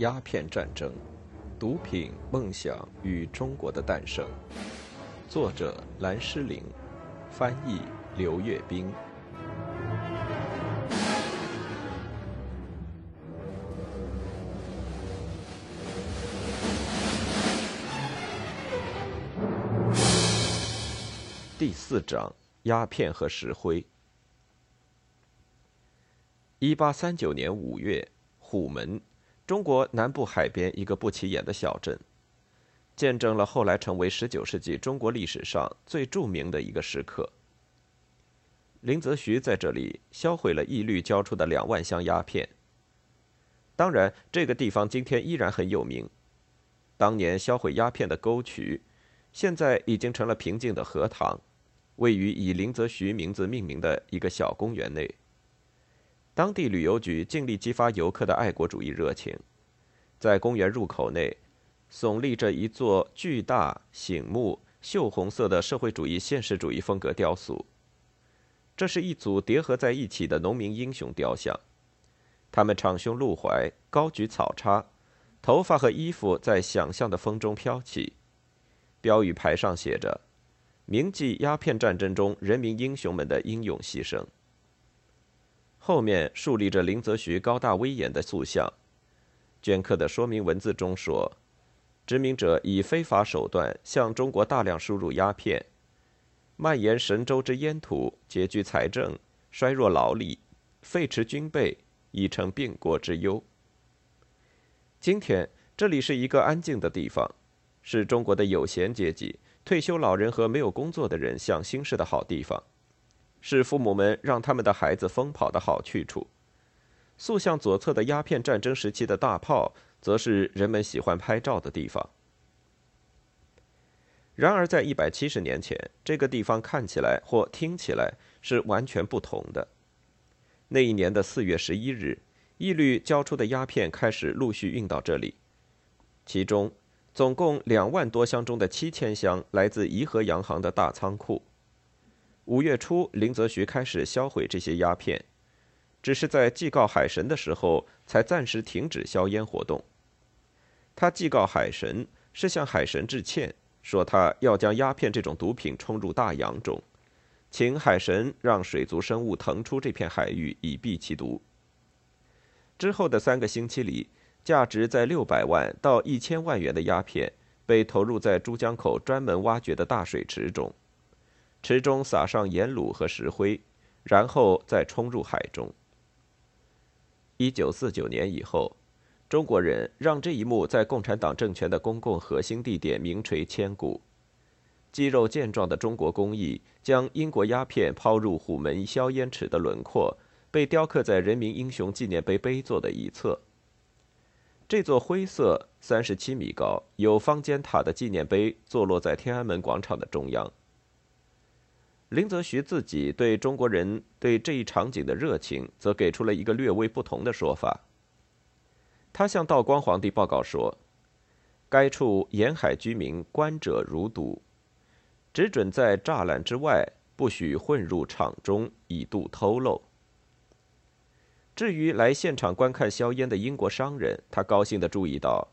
鸦片战争：毒品、梦想与中国的诞生。作者：蓝诗玲，翻译：刘月冰。第四章：鸦片和石灰。一八三九年五月，虎门，中国南部海边一个不起眼的小镇，见证了后来成为十九世纪中国历史上最著名的一个时刻。林则徐在这里销毁了义律交出的两万箱鸦片。当然，这个地方今天依然很有名。当年销毁鸦片的沟渠，现在已经成了平静的荷塘，位于以林则徐名字命名的一个小公园内。当地旅游局尽力激发游客的爱国主义热情，在公园入口内耸立着一座巨大、醒目、锈红色的社会主义现实主义风格雕塑。这是一组叠合在一起的农民英雄雕像，他们敞胸露怀，高举草叉，头发和衣服在想象的风中飘起。标语牌上写着：“铭记鸦片战争中人民英雄们的英勇牺牲。”后面竖立着林则徐高大威严的塑像，镌刻的说明文字中说：“殖民者以非法手段向中国大量输入鸦片，蔓延神州之烟土，拮据财政，衰弱劳力，废弛军备，已成病国之忧。”今天这里是一个安静的地方，是中国的有闲阶级、退休老人和没有工作的人享心事的好地方。是父母们让他们的孩子疯跑的好去处。塑像左侧的鸦片战争时期的大炮，则是人们喜欢拍照的地方。然而，在一百七十年前，这个地方看起来或听起来是完全不同的。那一年的四月十一日，义律交出的鸦片开始陆续运到这里，其中总共两万多箱中的七千箱来自颐和洋行的大仓库。五月初，林则徐开始销毁这些鸦片，只是在祭告海神的时候才暂时停止销烟活动。他祭告海神是向海神致歉，说他要将鸦片这种毒品冲入大洋中，请海神让水族生物腾出这片海域以避其毒。之后的三个星期里，价值在六百万到一千万元的鸦片被投入在珠江口专门挖掘的大水池中。池中撒上盐卤和石灰，然后再冲入海中。一九四九年以后，中国人让这一幕在共产党政权的公共核心地点名垂千古。肌肉健壮的中国工艺将英国鸦片抛入虎门硝烟池的轮廓，被雕刻在人民英雄纪念碑碑座的一侧。这座灰色、三十七米高、有方尖塔的纪念碑坐落在天安门广场的中央。林则徐自己对中国人对这一场景的热情，则给出了一个略微不同的说法。他向道光皇帝报告说：“该处沿海居民观者如堵，只准在栅栏之外，不许混入场中，以度偷漏。”至于来现场观看硝烟的英国商人，他高兴地注意到，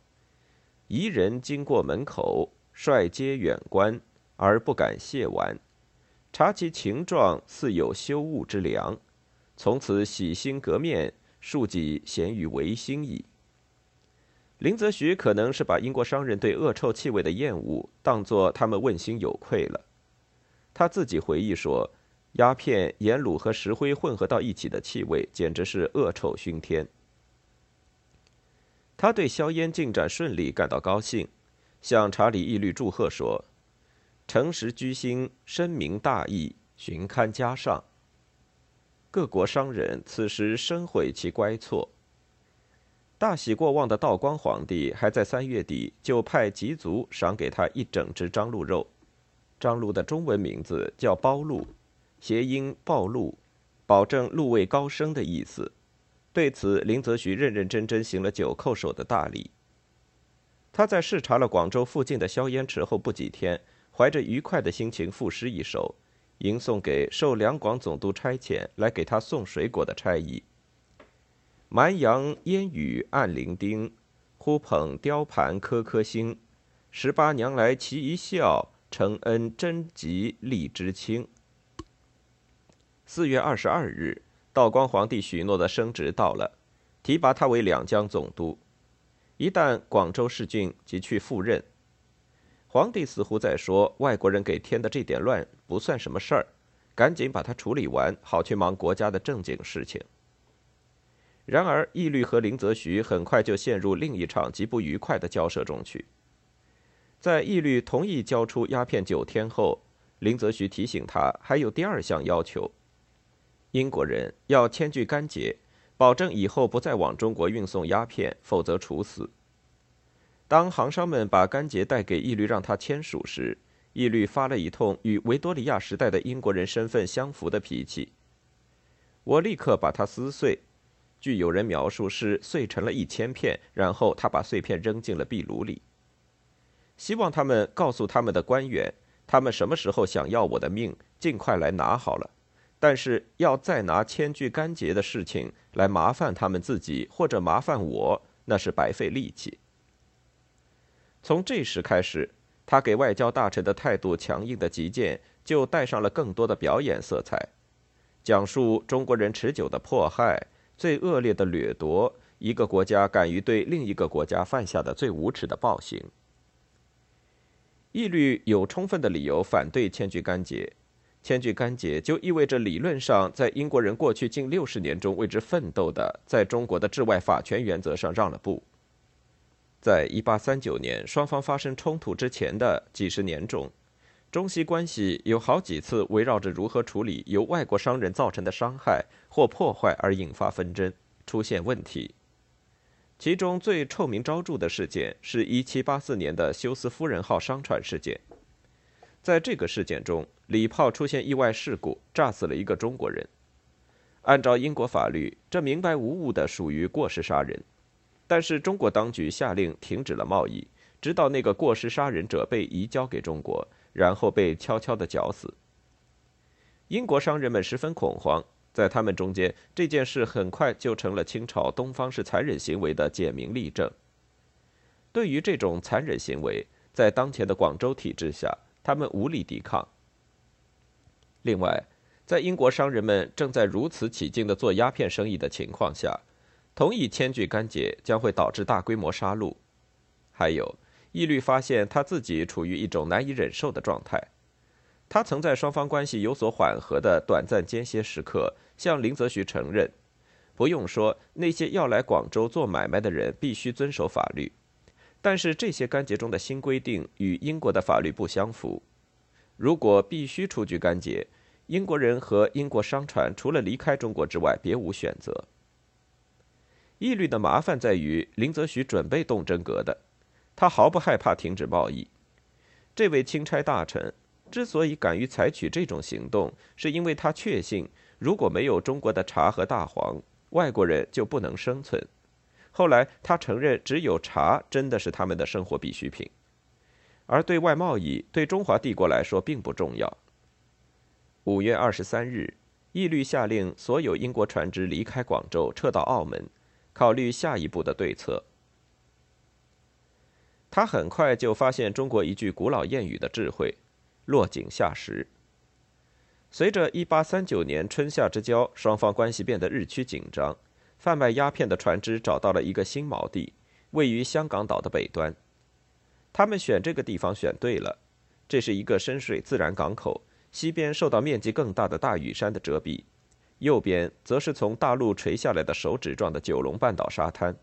彝人经过门口，率皆远观，而不敢亵玩。察其情状，似有修物之良，从此洗心革面，庶几咸于维新矣。林则徐可能是把英国商人对恶臭气味的厌恶当作他们问心有愧了。他自己回忆说：“鸦片、盐卤和石灰混合到一起的气味，简直是恶臭熏天。”他对硝烟进展顺利感到高兴，向查理义律祝贺说。诚实居心，深明大义，寻堪加上。各国商人此时深悔其乖错。大喜过望的道光皇帝还在三月底就派吉族赏给他一整只张鹿肉。张鹿的中文名字叫包鹿，谐音暴露，保证鹿位高升的意思。对此，林则徐认认真真行了九叩首的大礼。他在视察了广州附近的硝烟池后不几天。怀着愉快的心情赋诗一首，吟诵给受两广总督差遣来给他送水果的差役。蛮阳烟雨暗伶仃，呼捧雕盘颗颗星，十八娘来齐一笑，承恩真吉荔枝青。四月二十二日，道光皇帝许诺的升职到了，提拔他为两江总督。一旦广州市郡即去赴任，皇帝似乎在说：外国人给添的这点乱不算什么事儿，赶紧把它处理完，好去忙国家的正经事情。然而，义律和林则徐很快就陷入另一场极不愉快的交涉中去。在义律同意交出鸦片九天后，林则徐提醒他还有第二项要求。英国人要签具干节，保证以后不再往中国运送鸦片，否则处死。当行商们把干结带给义律让他签署时，义律发了一通与维多利亚时代的英国人身份相符的脾气。我立刻把它撕碎，据有人描述是碎成了一千片，然后他把碎片扔进了壁炉里。希望他们告诉他们的官员，他们什么时候想要我的命，尽快来拿好了。但是要再拿千具干结的事情来麻烦他们自己或者麻烦我，那是白费力气。从这时开始，他给外交大臣的态度强硬的极见，就带上了更多的表演色彩，讲述中国人持久的迫害、最恶劣的掠夺，一个国家敢于对另一个国家犯下的最无耻的暴行。义律有充分的理由反对千具干节。签具干结就意味着理论上，在英国人过去近六十年中为之奋斗的，在中国的治外法权原则上让了步。在一八三九年双方发生冲突之前的几十年中，中西关系有好几次围绕着如何处理由外国商人造成的伤害或破坏而引发纷争，出现问题。其中最臭名昭著的事件是一七八四年的休斯夫人号商船事件。在这个事件中，礼炮出现意外事故，炸死了一个中国人。按照英国法律，这明白无误的属于过失杀人。但是中国当局下令停止了贸易，直到那个过失杀人者被移交给中国，然后被悄悄地绞死。英国商人们十分恐慌，在他们中间，这件事很快就成了清朝东方式残忍行为的简明例证。对于这种残忍行为，在当前的广州体制下，他们无力抵抗。另外，在英国商人们正在如此起劲的做鸦片生意的情况下，同意签具干结将会导致大规模杀戮。还有，义律发现他自己处于一种难以忍受的状态。他曾在双方关系有所缓和的短暂间歇时刻，向林则徐承认：不用说，那些要来广州做买卖的人必须遵守法律。但是这些干结中的新规定与英国的法律不相符。如果必须出具干结，英国人和英国商船除了离开中国之外，别无选择。义律的麻烦在于，林则徐准备动真格的，他毫不害怕停止贸易。这位钦差大臣之所以敢于采取这种行动，是因为他确信，如果没有中国的茶和大黄，外国人就不能生存。后来，他承认只有茶真的是他们的生活必需品，而对外贸易对中华帝国来说并不重要。五月二十三日，义律下令所有英国船只离开广州，撤到澳门，考虑下一步的对策。他很快就发现中国一句古老谚语的智慧：“落井下石。”随着一八三九年春夏之交，双方关系变得日趋紧张。贩卖鸦片的船只找到了一个新锚地，位于香港岛的北端。他们选这个地方选对了，这是一个深水自然港口，西边受到面积更大的大屿山的遮蔽，右边则是从大陆垂下来的手指状的九龙半岛沙滩。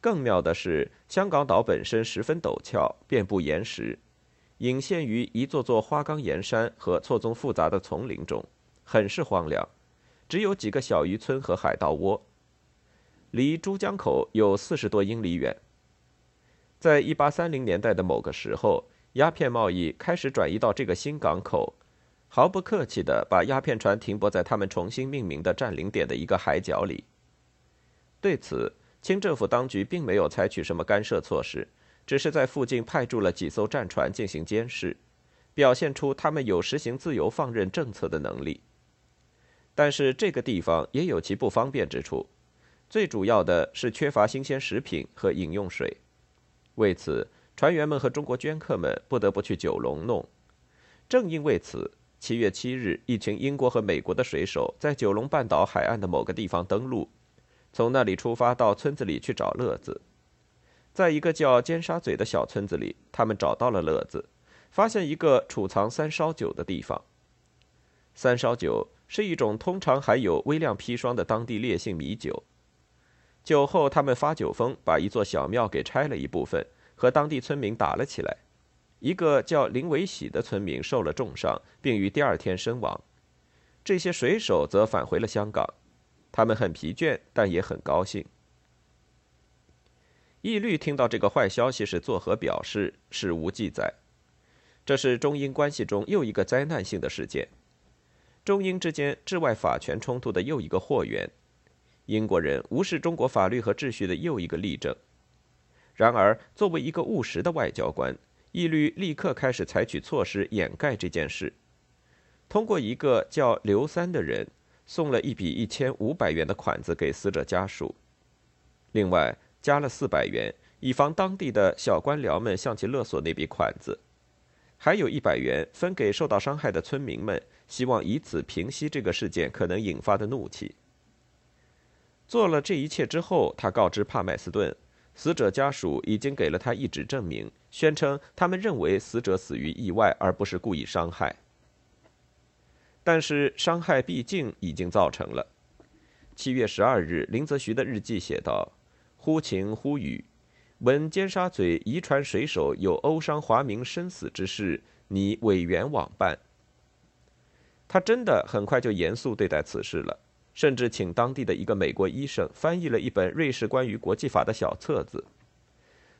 更妙的是，香港岛本身十分陡峭，遍布岩石，隐现于一座座花岗岩山和错综复杂的丛林中，很是荒凉。只有几个小渔村和海盗窝，离珠江口有四十多英里远。在一八三零年代的某个时候，鸦片贸易开始转移到这个新港口，毫不客气地把鸦片船停泊在他们重新命名的占领点的一个海角里。对此，清政府当局并没有采取什么干涉措施，只是在附近派驻了几艘战船进行监视，表现出他们有实行自由放任政策的能力。但是这个地方也有其不方便之处，最主要的是缺乏新鲜食品和饮用水。为此，船员们和中国捐客们不得不去九龙弄。正因为此，七月七日，一群英国和美国的水手在九龙半岛海岸的某个地方登陆，从那里出发到村子里去找乐子。在一个叫尖沙咀的小村子里，他们找到了乐子，发现一个储藏三烧酒的地方。三烧酒是一种通常含有微量砒霜的当地烈性米酒。酒后，他们发酒疯，把一座小庙给拆了一部分，和当地村民打了起来。一个叫林维喜的村民受了重伤，并于第二天身亡。这些水手则返回了香港，他们很疲倦，但也很高兴。义律听到这个坏消息是作何表示，史无记载。这是中英关系中又一个灾难性的事件，中英之间治外法权冲突的又一个祸源，英国人无视中国法律和秩序的又一个例证。然而，作为一个务实的外交官，义律立刻开始采取措施掩盖这件事，通过一个叫刘三的人送了一笔一千五百元的款子给死者家属，另外。加了四百元，以防当地的小官僚们向其勒索那笔款子；还有一百元分给受到伤害的村民们，希望以此平息这个事件可能引发的怒气。做了这一切之后，他告知帕麦斯顿，死者家属已经给了他一纸证明，宣称他们认为死者死于意外，而不是故意伤害。但是伤害毕竟已经造成了。七月十二日，林则徐的日记写道。忽晴忽雨，闻尖沙咀遗传水手有殴伤华明生死之事，拟委员往办。他真的很快就严肃对待此事了，甚至请当地的一个美国医生翻译了一本瑞士关于国际法的小册子。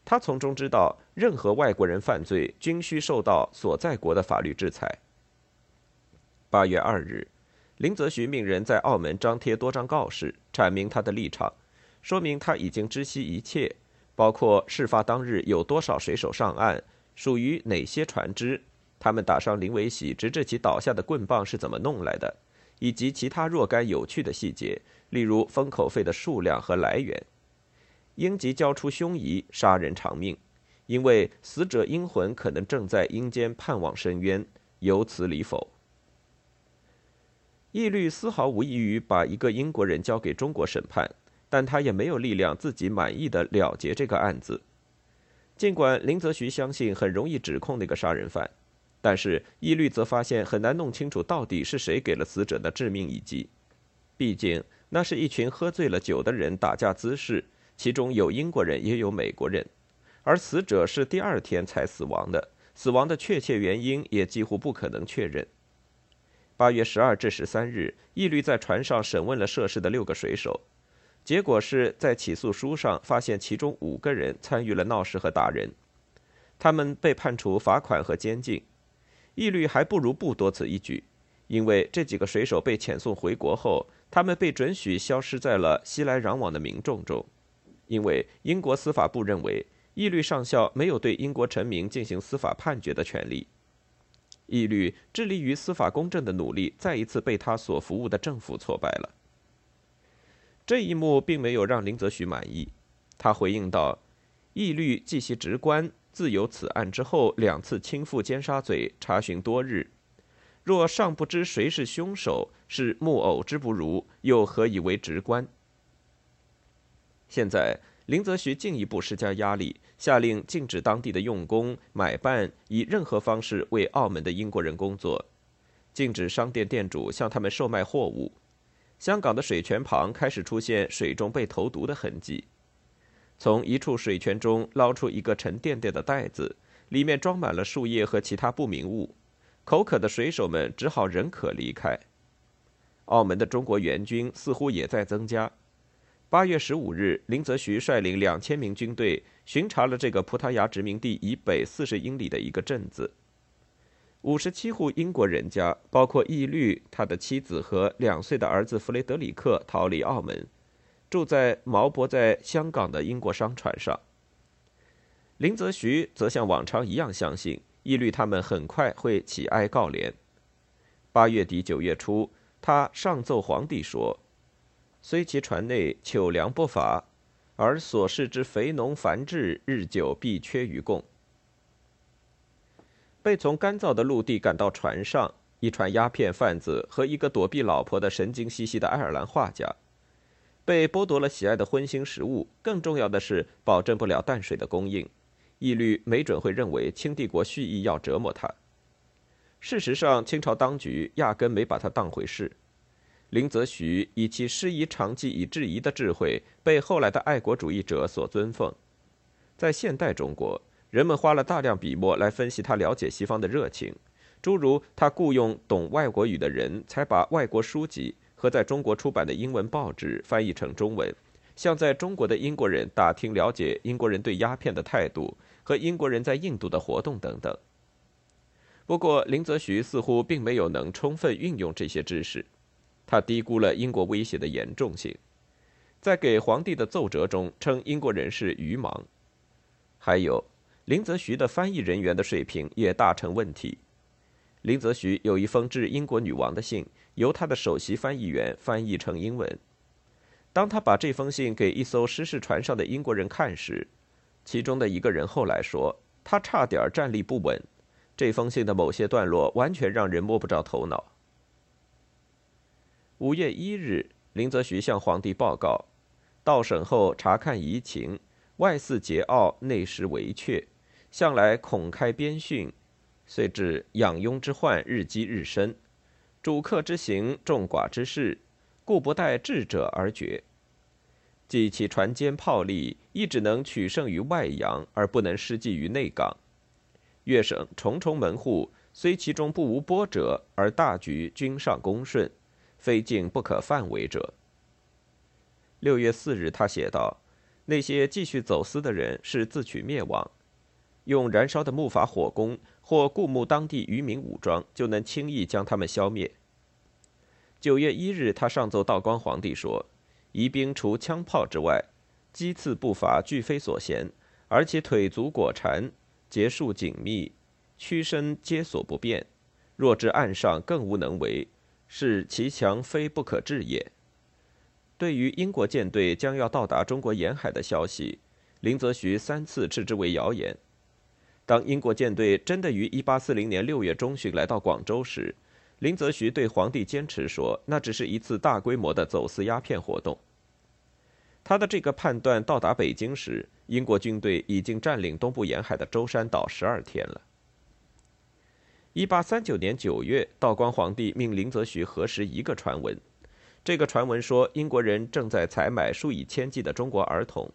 他从中知道，任何外国人犯罪均需受到所在国的法律制裁。八月二日，林则徐命人在澳门张贴多张告示，阐明他的立场。说明他已经知悉一切，包括事发当日有多少水手上岸，属于哪些船只，他们打伤林维喜直至其倒下的棍棒是怎么弄来的，以及其他若干有趣的细节，例如封口费的数量和来源。应即交出凶夷，杀人偿命，因为死者阴魂可能正在阴间盼望深渊，由此理否。义律丝毫无异于把一个英国人交给中国审判。但他也没有力量自己满意的了结这个案子。尽管林则徐相信很容易指控那个杀人犯，但是义律则发现很难弄清楚到底是谁给了死者的致命一击。毕竟那是一群喝醉了酒的人打架滋事，其中有英国人也有美国人，而死者是第二天才死亡的，死亡的确切原因也几乎不可能确认。八月十二至十三日，义律在船上审问了涉事的六个水手。结果是在起诉书上发现，其中五个人参与了闹事和打人，他们被判处罚款和监禁。义律还不如不多此一举，因为这几个水手被遣送回国后，他们被准许消失在了熙来攘往的民众中，因为英国司法部认为义律上校没有对英国臣民进行司法判决的权利。义律致力于司法公正的努力，再一次被他所服务的政府挫败了。这一幕并没有让林则徐满意，他回应道：“义律继其职官，自有此案之后两次亲赴尖沙咀查询多日，若尚不知谁是凶手，是木偶之不如，又何以为职官？”现在林则徐进一步施加压力，下令禁止当地的用工、买办以任何方式为澳门的英国人工作，禁止商店店主向他们售卖货物。香港的水泉旁开始出现水中被投毒的痕迹。从一处水泉中捞出一个沉甸甸的袋子，里面装满了树叶和其他不明物。口渴的水手们只好忍渴离开。澳门的中国援军似乎也在增加。八月十五日，林则徐率领两千名军队巡查了这个葡萄牙殖民地以北四十英里的一个镇子。五十七户英国人家，包括义律、他的妻子和两岁的儿子弗雷德里克，逃离澳门，住在毛泊在香港的英国商船上。林则徐则像往常一样相信义律他们很快会起哀告怜。八月底九月初，他上奏皇帝说：“虽其船内糗粮不乏，而所食之肥农繁殖，日久必缺于供。被从干燥的陆地赶到船上，一船鸦片贩子和一个躲避老婆的神经兮兮的爱尔兰画家，被剥夺了喜爱的荤腥食物，更重要的是保证不了淡水的供应。义律没准会认为清帝国蓄意要折磨他。事实上，清朝当局压根没把他当回事。林则徐以其师夷长技以制夷的智慧，被后来的爱国主义者所尊奉。在现代中国，人们花了大量笔墨来分析他了解西方的热情，诸如他雇佣懂外国语的人才把外国书籍和在中国出版的英文报纸翻译成中文，向在中国的英国人打听了解英国人对鸦片的态度和英国人在印度的活动等等。不过，林则徐似乎并没有能充分运用这些知识。他低估了英国威胁的严重性，在给皇帝的奏折中称英国人是愚盲。还有，林则徐的翻译人员的水平也大成问题。林则徐有一封致英国女王的信，由他的首席翻译员翻译成英文。当他把这封信给一艘失事船上的英国人看时，其中的一个人后来说，他差点站立不稳。这封信的某些段落完全让人摸不着头脑。五月一日，林则徐向皇帝报告，到省后查看疑情，外似桀骜，内实为确，向来恐开边训，遂至养庸之患日积日深，主客之行，众寡之事，故不待智者而决。即其船坚炮利，亦只能取胜于外洋，而不能失计于内港。粤省重重门户，虽其中不无波折，而大局均上恭顺。非境不可犯为者。六月四日，他写道：“那些继续走私的人是自取灭亡，用燃烧的木筏火攻或雇募当地渔民武装，就能轻易将他们消灭。”九月一日，他上奏道光皇帝说：“夷兵除枪炮之外，击刺步伐俱非所嫌，而且腿足果缠，结束紧密，屈身皆所不便。若至岸上，更无能为。”是其强非不可治也。对于英国舰队将要到达中国沿海的消息，林则徐三次斥之为谣言。当英国舰队真的于1840年6月中旬来到广州时，林则徐对皇帝坚持说，那只是一次大规模的走私鸦片活动。他的这个判断到达北京时，英国军队已经占领东部沿海的舟山岛十二天了。一八三九年九月，道光皇帝命林则徐核实一个传闻。这个传闻说，英国人正在采买数以千计的中国儿童。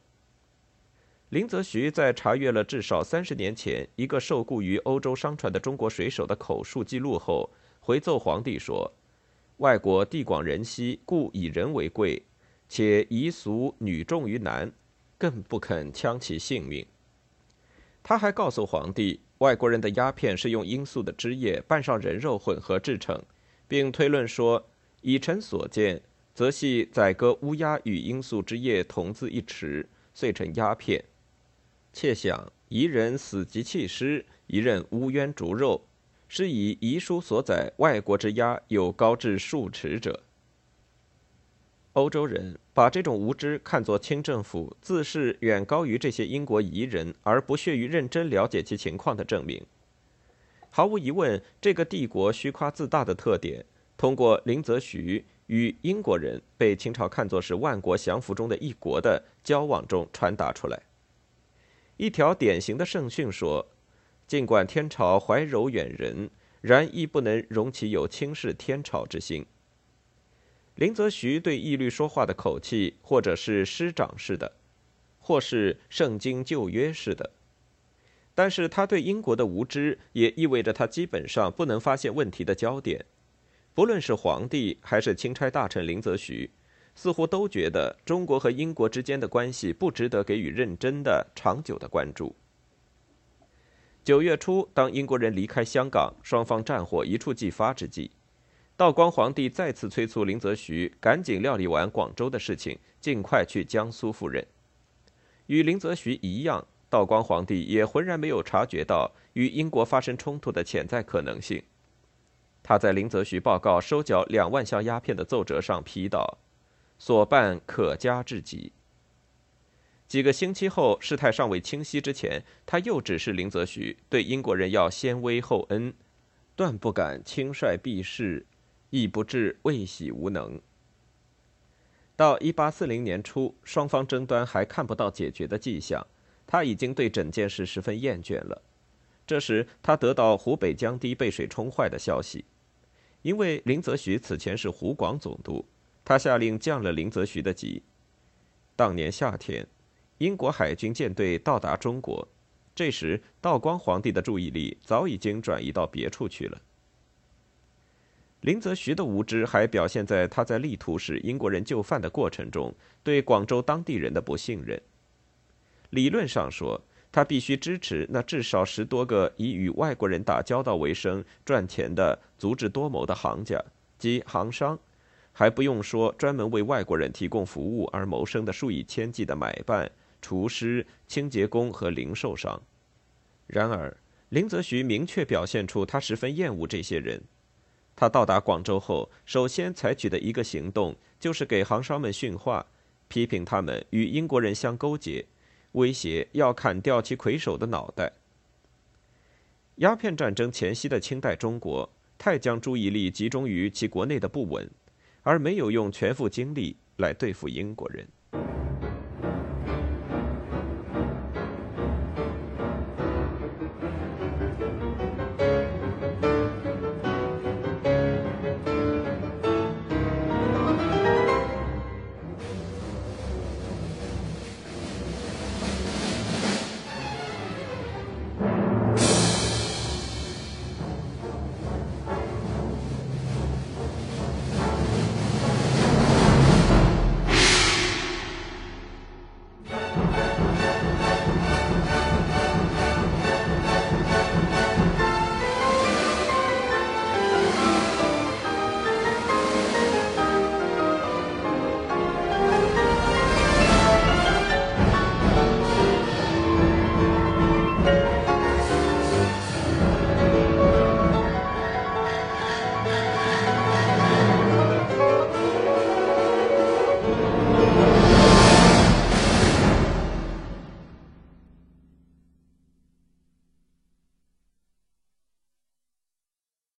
林则徐在查阅了至少三十年前一个受雇于欧洲商船的中国水手的口述记录后，回奏皇帝说：“外国地广人稀，故以人为贵，且夷俗女重于男，更不肯戕其性命。”他还告诉皇帝。外国人的鸦片是用罂粟的汁液拌上人肉混合制成，并推论说，以臣所见，则系宰割乌鸦与罂粟汁液同自一池，遂成鸦片。窃想夷人死及弃尸，一任乌鸢逐肉，是以遗书所载外国之鸦有高至数尺者。欧洲人把这种无知看作清政府自视远高于这些英国夷人，而不屑于认真了解其情况的证明。毫无疑问，这个帝国虚夸自大的特点，通过林则徐与英国人被清朝看作是万国降服中的一国的交往中传达出来。一条典型的圣训说：“尽管天朝怀柔远人，然亦不能容其有轻视天朝之心。”林则徐对义律说话的口气，或者是师长式的，或是圣经旧约式的。但是他对英国的无知，也意味着他基本上不能发现问题的焦点。不论是皇帝还是钦差大臣林则徐，似乎都觉得中国和英国之间的关系不值得给予认真的、长久的关注。九月初，当英国人离开香港，双方战火一触即发之际。道光皇帝再次催促林则徐赶紧料理完广州的事情，尽快去江苏赴任。与林则徐一样，道光皇帝也浑然没有察觉到与英国发生冲突的潜在可能性。他在林则徐报告收缴两万箱鸦片的奏折上批道：“所办可嘉至极。几个星期后，事态尚未清晰之前，他又指示林则徐对英国人要先威后恩，断不敢轻率避世，亦不至未喜无能。到一八四零年初，双方争端还看不到解决的迹象，他已经对整件事十分厌倦了。这时，他得到湖北江堤被水冲坏的消息，因为林则徐此前是湖广总督，他下令降了林则徐的级。当年夏天，英国海军舰队到达中国，这时道光皇帝的注意力早已经转移到别处去了。林则徐的无知还表现在他在力图使英国人就范的过程中，对广州当地人的不信任。理论上说，他必须支持那至少十多个以与外国人打交道为生、赚钱的足智多谋的行家及行商，还不用说专门为外国人提供服务而谋生的数以千计的买办、厨师、清洁工和零售商。然而，林则徐明确表现出他十分厌恶这些人。他到达广州后，首先采取的一个行动就是给行商们训话，批评他们与英国人相勾结，威胁要砍掉其魁首的脑袋。鸦片战争前夕的清代中国，太将注意力集中于其国内的不稳，而没有用全副精力来对付英国人。